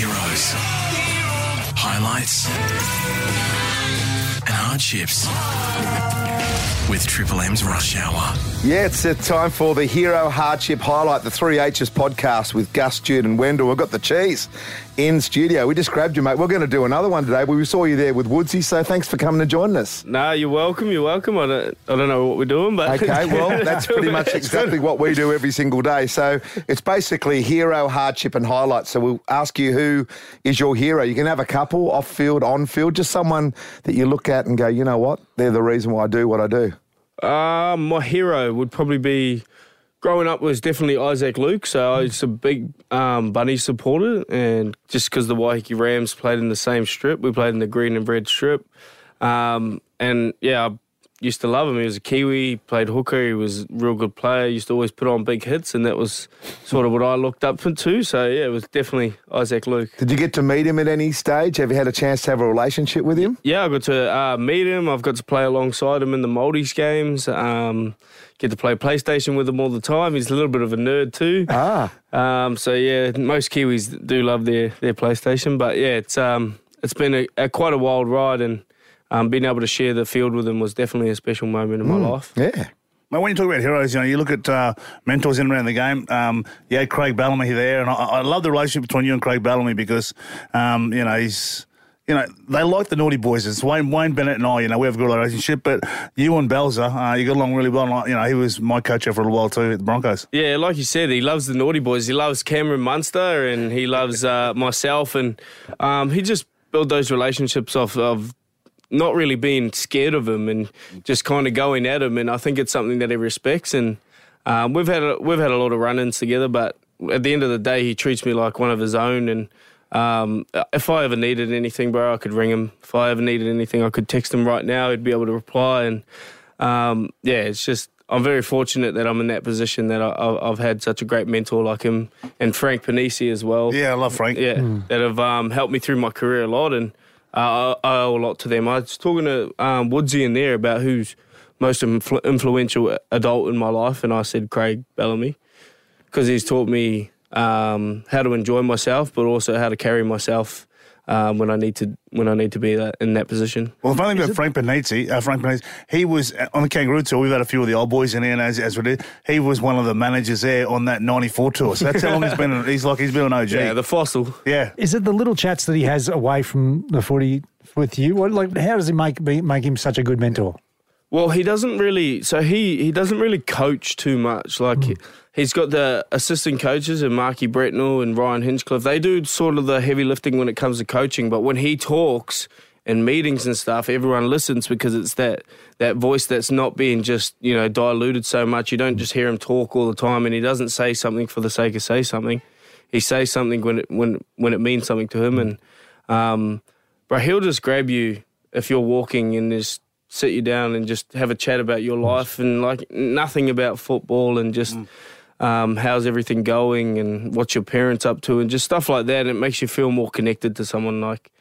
Heroes. Highlights and hardships with Triple M's Rush Hour. Yeah, it's uh, time for the Hero Hardship Highlight, the Three H's podcast with Gus, Jude, and Wendell. We've got the cheese in studio. We just grabbed you, mate. We're going to do another one today, we saw you there with Woodsy, so thanks for coming and joining us. No, you're welcome. You're welcome. I don't, I don't know what we're doing, but Okay, well, that's pretty much exactly what we do every single day. So it's basically hero, hardship, and highlights. So we'll ask you who is your hero. You can have a couple, off field, on field, just someone that you look at and go, you know what? They're the reason why I do what I do. Uh, my hero would probably be growing up was definitely Isaac Luke. So I was a big um, Bunny supporter, and just because the Waiheke Rams played in the same strip, we played in the green and red strip. Um, and yeah, I used to love him. He was a Kiwi, played hooker. He was a real good player. Used to always put on big hits, and that was sort of what I looked up to. So yeah, it was definitely Isaac Luke. Did you get to meet him at any stage? Have you had a chance to have a relationship with him? Yeah, I got to uh, meet him. I've got to play alongside him in the Maldives games. Um, get to play PlayStation with him all the time. He's a little bit of a nerd too. Ah. Um, so yeah, most Kiwis do love their their PlayStation, but yeah, it's um it's been a, a quite a wild ride, and um, being able to share the field with him was definitely a special moment in my life. Yeah. Mate, when you talk about heroes, you know, you look at uh, mentors in and around the game. Um, you had Craig Bellamy there, and I, I love the relationship between you and Craig Bellamy because, um, you know, he's, you know, they like the naughty boys. It's Wayne, Wayne Bennett and I, you know, we have a good relationship. But you and Belzer, uh, you got along really well. And, you know, he was my coach for a little while too at the Broncos. Yeah, like you said, he loves the naughty boys. He loves Cameron Munster, and he loves uh, myself, and um, he just built those relationships off of not really being scared of him and just kind of going at him. And I think it's something that he respects. And um, we've had a, we've had a lot of run-ins together, but at the end of the day, he treats me like one of his own. And um, if I ever needed anything, bro, I could ring him. If I ever needed anything, I could text him right now. He'd be able to reply. And um, yeah, it's just I'm very fortunate that I'm in that position that I, I've I've had such a great mentor like him and Frank Ponissi as well. Yeah, I love Frank. Yeah, that have um, helped me through my career a lot, and I I owe a lot to them. I was talking to um, Woodsy in there about who's most influ- influential adult in my life, and I said Craig Bellamy because he's taught me um, how to enjoy myself, but also how to carry myself um, when I need to when I need to be that, in that position. Well, the funny thing about Frank Ponissi, uh, Frank Ponissi, he was uh, on the Kangaroo tour. We've had a few of the old boys in here, and as, as we did, he was one of the managers there on that '94 tour. So that's how long he's been. He's like he's been an OG. Yeah, the fossil. yeah. Is it the little chats that he has away from the footy with you? What, like, how does he make be, make him such a good mentor? Well, he doesn't really. So he he doesn't really coach too much. Like he, he's got the assistant coaches and Marky Brentnall and Ryan Hinchcliffe. They do sort of the heavy lifting when it comes to coaching. But when he talks in meetings and stuff, everyone listens because it's that that voice that's not being just you know diluted so much. You don't just hear him talk all the time, and he doesn't say something for the sake of say something. He says something when it when when it means something to him, and um, but he'll just grab you if you're walking and just sit you down and just have a chat about your life and like nothing about football and just um, how's everything going and what's your parents up to and just stuff like that. And it makes you feel more connected to someone like,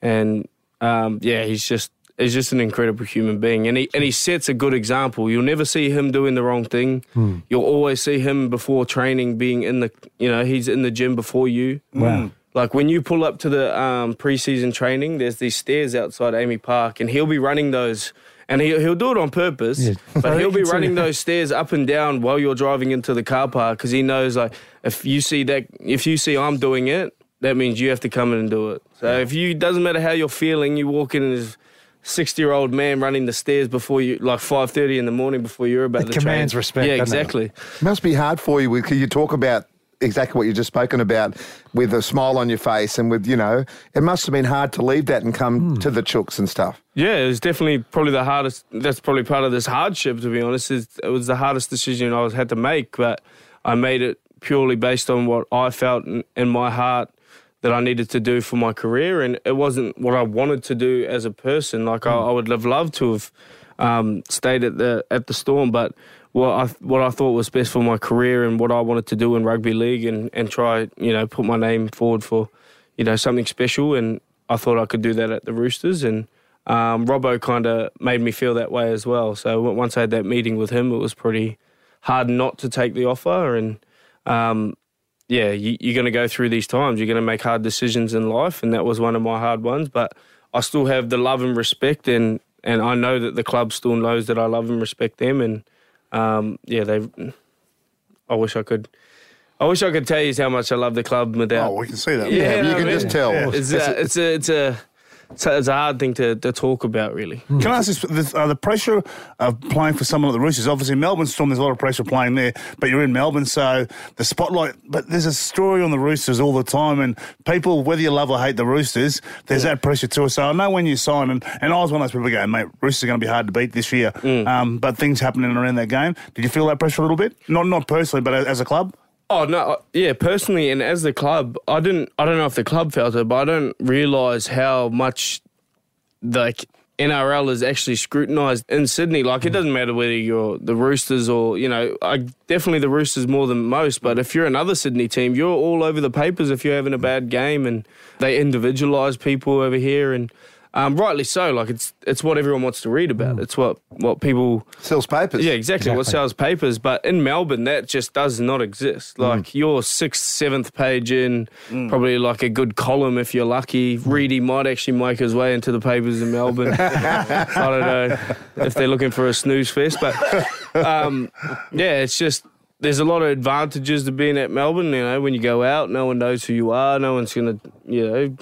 and um, yeah, he's just he's just an incredible human being, and he and he sets a good example. You'll never see him doing the wrong thing. You'll always see him before training being in the you know he's in the gym before you. Wow. Like when you pull up to the um, preseason training, there's these stairs outside AAMI Park, and he'll be running those, and he, he'll do it on purpose. Yeah. But he'll be I can see running those stairs up and down while you're driving into the car park because he knows like if you see that, if you see I'm doing it, that means you have to come in and do it. So if you doesn't matter how you're feeling, you walk in as sixty year old man running the stairs before you like five thirty in the morning before you're about It to commands train. respect, Yeah, doesn't it? It exactly. must be hard for you because you talk about exactly what you just spoken about with a smile on your face and with, you know, it must have been hard to leave that and come to the chooks and stuff. Yeah, it was definitely probably the hardest. That's probably part of this hardship, to be honest. It was the hardest decision I had to make, but I made it purely based on what I felt in, in my heart that I needed to do for my career, and it wasn't what I wanted to do as a person. Like I, I would have loved to have um, stayed at the at the Storm, but what I what I thought was best for my career and what I wanted to do in rugby league, and and try you know put my name forward for you know something special, and I thought I could do that at the Roosters, and um, Robbo kind of made me feel that way as well. So once I had that meeting with him, it was pretty hard not to take the offer, and um, yeah, you, you're going to go through these times. You're going to make hard decisions in life, and that was one of my hard ones. But I still have the love and respect, and and I know that the club still knows that I love and respect them, and um, yeah, they. I wish I could. I wish I could tell you how much I love the club without. Oh, we can see that. Yeah, you I can mean, just tell. It's it's a, it's a, it's a, it's a hard thing to, to talk about, really. Can I ask this? The, uh, the pressure of playing for someone at the Roosters, obviously Melbourne Storm, there's a lot of pressure playing there, but you're in Melbourne, so the spotlight. But there's a story on the Roosters all the time, and people, whether you love or hate the Roosters, there's that pressure to it. So I know when you sign, and, and I was one of those people going, mate, Roosters are going to be hard to beat this year. Um, but things happening around that game. Did you feel that pressure a little bit? Not not personally, but as a club. Oh no, uh, yeah. Personally, and as the club, I didn't. I don't know if the club felt it, but I don't realise how much like NRL is actually scrutinised in Sydney. Like it doesn't matter whether you're the Roosters or you know, I definitely the Roosters more than most. But if you're another Sydney team, you're all over the papers if you're having a bad game, and they individualise people over here, and um, rightly so. Like it's it's what everyone wants to read about. It's what what people Sells papers. yeah, exactly. What sells papers, but in Melbourne, that just does not exist. Like your sixth, seventh page in, probably like a good column if you're lucky. Reedy might actually make his way into the papers in Melbourne. I don't know if they're looking for a snooze fest, but um, yeah, it's just there's a lot of advantages to being at Melbourne. You know, when you go out, no one knows who you are. No one's gonna, you know.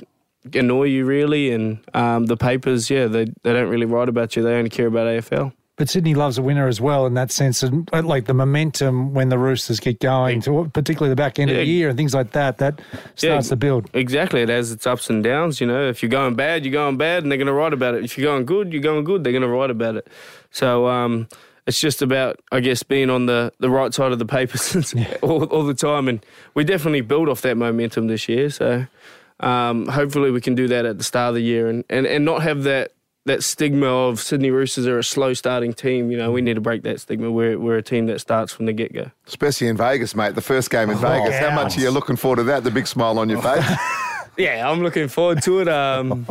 Annoy you really, and um, the papers, yeah, they they don't really write about you. They only care about AFL. But Sydney loves a winner as well in that sense. And uh, like the momentum when the Roosters get going, to particularly the back end of the year and things like that, that starts to build. Exactly. It has its ups and downs. You know, if you're going bad, you're going bad, and they're going to write about it. If you're going good, you're going good, they're going to write about it. So um, it's just about, I guess, being on the, the right side of the papers all, all the time. And we definitely build off that momentum this year. So um, hopefully we can do that at the start of the year and, and, and not have that. That stigma of Sydney Roosters are a slow starting team. You know, we need to break that stigma. We're, we're a team that starts from the get go. Especially in Vegas, mate. The first game in Vegas. How much are you looking forward to that? The big smile on your face. Yeah, I'm looking forward to it. Um,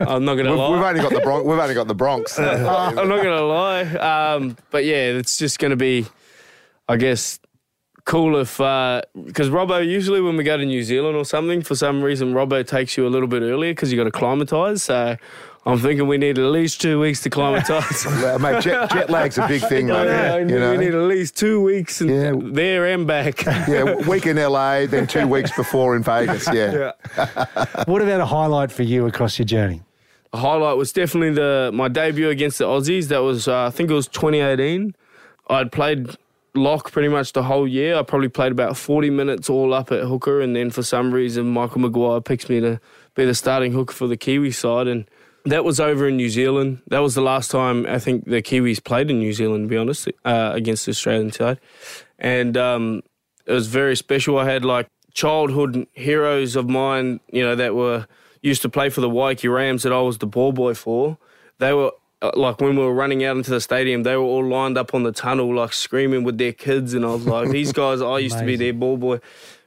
I'm not going to we've, lie. we've only got the Bronx. We've only got the Bronx. I'm not gonna lie, um, but yeah, it's just gonna be, I guess, cool if because Robbo usually when we go to New Zealand or something for some reason Robbo takes you a little bit earlier because you got to climatize. So I'm thinking we need at least two weeks to climatize. Uh, mate, jet, jet lag's a big thing, mate. Yeah, you know? we need at least two weeks and Yeah. there and back. yeah, week in LA, then two weeks before in Vegas. Yeah. What about a highlight for you across your journey? A highlight was definitely the my debut against the Aussies. That was uh, I think it was 2018. I'd played lock pretty much the whole year. I probably played about 40 minutes all up at hooker, and then for some reason Michael Maguire picks me to be the starting hooker for the Kiwi side, and that was over in New Zealand. That was the last time I think the Kiwis played in New Zealand, to be honest, uh, against the Australian side, and um, it was very special. I had like childhood heroes of mine, you know, that were used to play for the Waikiki Rams that I was the ball boy for. They were like when we were running out into the stadium, they were all lined up on the tunnel, like screaming with their kids, and I was like, these guys, I used to be their ball boy.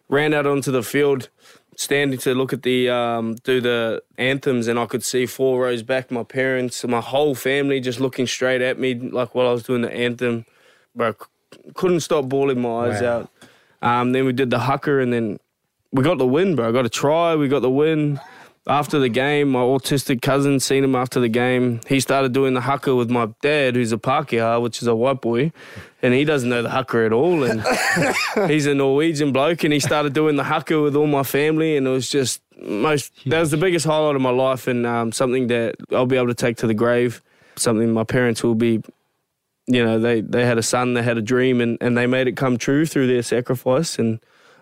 Ran out onto the field, standing to look at the um, do the anthems, and I could see four rows back my parents, my whole family just looking straight at me, like while I was doing the anthem. C- couldn't stop bawling my eyes out. Um, then we did the haka, and then we got the win, bro. I got a try. We got the win. After the game, my autistic cousin seen him after the game. He started doing the haka with my dad, who's a Pākehā, which is a white boy, and he doesn't know the haka at all. And he's a Norwegian bloke, and he started doing the haka with all my family, and it was just most. That was the biggest highlight of my life, and um, something that I'll be able to take to the grave. Something my parents will be you know, they, they had a son, they had a dream, and, and they made it come true through their sacrifice. And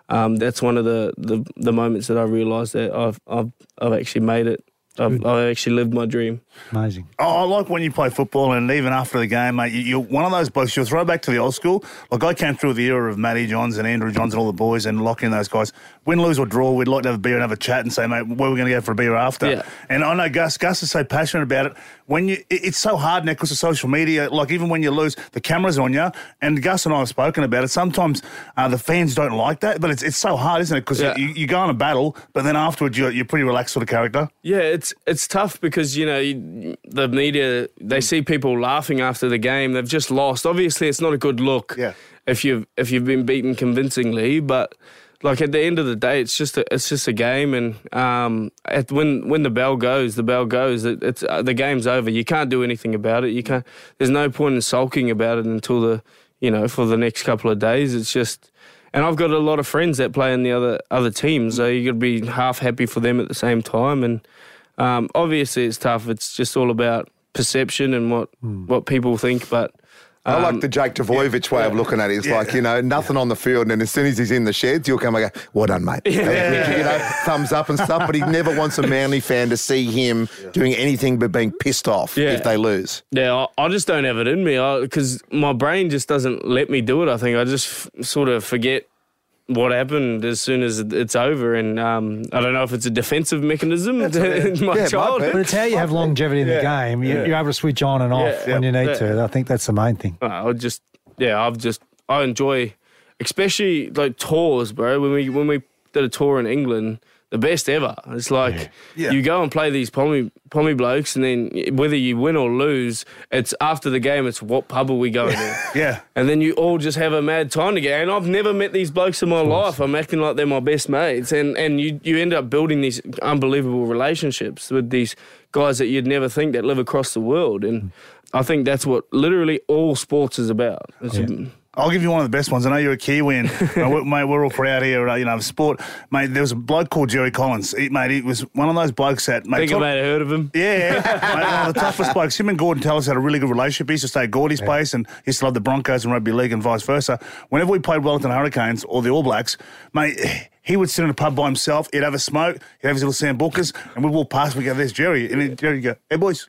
um, that's one of the, the, the moments that I realised that I've, I've, I've actually made it. I've, I've actually lived my dream. Amazing. I I like when you play football and even after the game, mate, you- you're one of those blokes. You'll throw back to the old school. Like I came through the era of Matty Johns and Andrew Johns and all the boys and locking those guys. Win, lose or draw, we'd like to have a beer and have a chat and say, mate, where are we going to go for a beer after? Yeah. And I know Gus, Gus is so passionate about it. When you, it- it's so hard now because of social media. Like even when you lose, the camera's on you. And Gus and I have spoken about it. Sometimes uh, the fans don't like that, but it's it's so hard, isn't it? Because Yeah. you, you go on a battle, but then afterwards you're, you're pretty relaxed sort of character. Yeah, it's it's tough because you know you, the media they see people laughing after the game. They've just lost. Obviously, it's not a good look. Yeah. If you've if you've been beaten convincingly, but like at the end of the day, it's just a, it's just a game, and um, at when when the bell goes, the bell goes. It, it's uh, the game's over. You can't do anything about it. You can't. There's no point in sulking about it until the you know for the next couple of days. It's just. And I've got a lot of friends that play in the other other teams, so you got to be half happy for them at the same time. And um, obviously, it's tough. It's just all about perception and what what people think. But I like um, the Jake Trbojevic way of looking at it. It's like, you know, nothing on the field, and as soon as he's in the sheds, you'll come and go, well done, mate. You know, thumbs up and stuff, but he never wants a Manly fan to see him doing anything but being pissed off Yeah. if they lose. Yeah, I, I just don't have it in me because my brain just doesn't let me do it. I think I just f- sort of forget what happened as soon as it's over, and um, I don't know if it's a defensive mechanism in my Yeah, childhood. But it's how you have longevity in the game. You, You're able to switch on and off Yeah. when you need Yeah. to. I think that's the main thing. I just, yeah, I've just, I enjoy, especially like tours, bro. When we when we did a tour in England, the best ever. It's like Yeah. you go and play these pommy pommy blokes, and then whether you win or lose, it's after the game. It's what pub are we going to? Yeah. And then you all just have a mad time together. And I've never met these blokes in my life. I'm acting like they're my best mates. And and you, you end up building these unbelievable relationships with these guys that you'd never think that live across the world. And I think that's what literally all sports is about. It's- I'll give you one of the best ones. I know you're a Kiwi, and uh, we- mate, we're all proud here. uh, You know, of sport, mate. There was a bloke called Jerry Collins. He, mate, he was one of those blokes that, I mate. think I top- may have heard of him. Yeah, mate, one of the toughest blokes. Him and Gordon Tallis had a really good relationship. He used to stay at Gordy's place and he used to love the Broncos and rugby league and vice versa. Whenever we played Wellington Hurricanes or the All Blacks, mate, he would sit in a pub by himself. He'd have a smoke. He'd have his little sambucas, and we'd walk past. We go, "There's Jerry," and then Jerry would go, "Hey boys,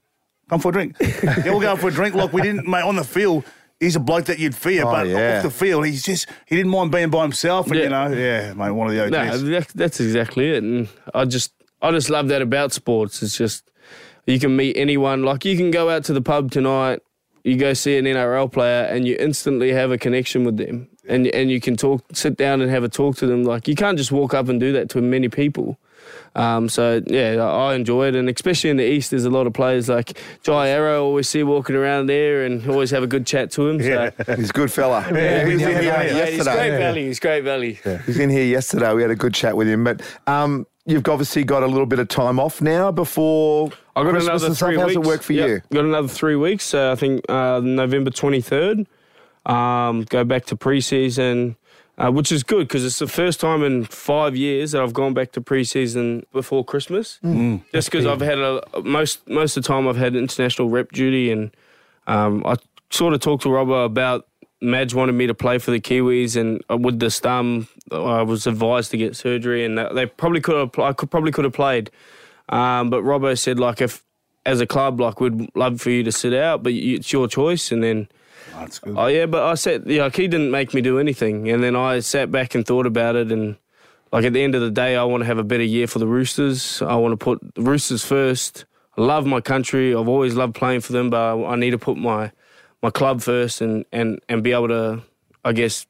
come for a drink." yeah, we'll go for a drink. Like we didn't, mate. On the field, he's a bloke that you'd fear, Oh, but yeah. off the field, he's just he didn't mind being by himself. And Yeah. you know, yeah, mate, one of the OGs. No, that, that's exactly it. And I just, I just love that about sports. It's just you can meet anyone. Like you can go out to the pub tonight, you go see an NRL player, and you instantly have a connection with them, and and you can talk, sit down and have a talk to them. Like you can't just walk up and do that to many people. Um, so yeah, I enjoy it, and especially in the east, there's a lot of players like Jai Arrow. Always see walking around there, and always have a good chat to him. So. He's a good fella. Yeah, yeah, in here yeah, Yeah, he's yesterday. great value. He's great value. He's in here yesterday. We had a good chat with him. But um, you've obviously got a little bit of time off now before I got Christmas another three How's weeks. it work for Yep, you? Got another three weeks. So I think uh, November twenty third. Um, go back to preseason, uh, which is good because it's the first time in five years that I've gone back to preseason before Christmas. Mm. Just because I've had a most most of the time I've had international rep duty, and um, I sort of talked to Robbo about. Madge wanted me to play for the Kiwis, and uh, with the thumb, I was advised to get surgery, and they- they probably could have. I could probably could have played, um, but Robbo said like if as a club, like we'd love for you to sit out, but it's your choice. And then, That's good. oh yeah, but I said, yeah, like he didn't make me do anything. And then I sat back and thought about it. And like at the end of the day, I want to have a better year for the Roosters. I want to put the Roosters first. I love my country. I've always loved playing for them, but I, I need to put my my club first and and and be able to, I guess,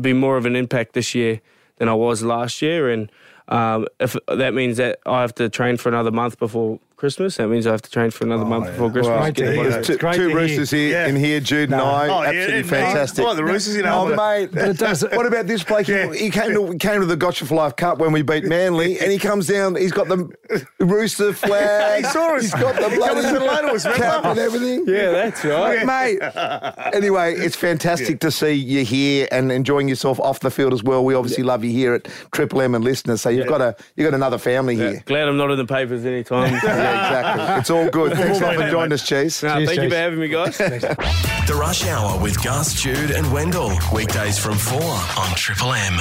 be more of an impact this year than I was last year. And um, if that means that I have to train for another month before Christmas, that means I have to train for another month oh, before Christmas. Great to hear. There's two, It's great two to hear. Roosters here Yeah. in here, Jude and I. Oh, yeah, Absolutely and- fantastic. I like the Roosters, you know, Oh, mate. But it does- what about this bloke? He- Yeah. He, came to came to the Gotcha for Life Cup when we beat Manly, and he comes down. He's got the Rooster flag. He saw us. He's got the He come and said hello to bloody us, remember? cap and everything. Yeah, that's right. mate. Anyway, it's fantastic to see you here and enjoying yourself off the field as well. We obviously love you here at Triple M and listeners. So you've got a you've got another family here. Glad I'm not in the papers anytime. Yeah, exactly. It's all good. Thanks a lot for joining us, Chase. Nah, Cheers, thank you for having me, guys. The Rush Hour with Gus, Jude, and Wendell. Weekdays from 4 on Triple M.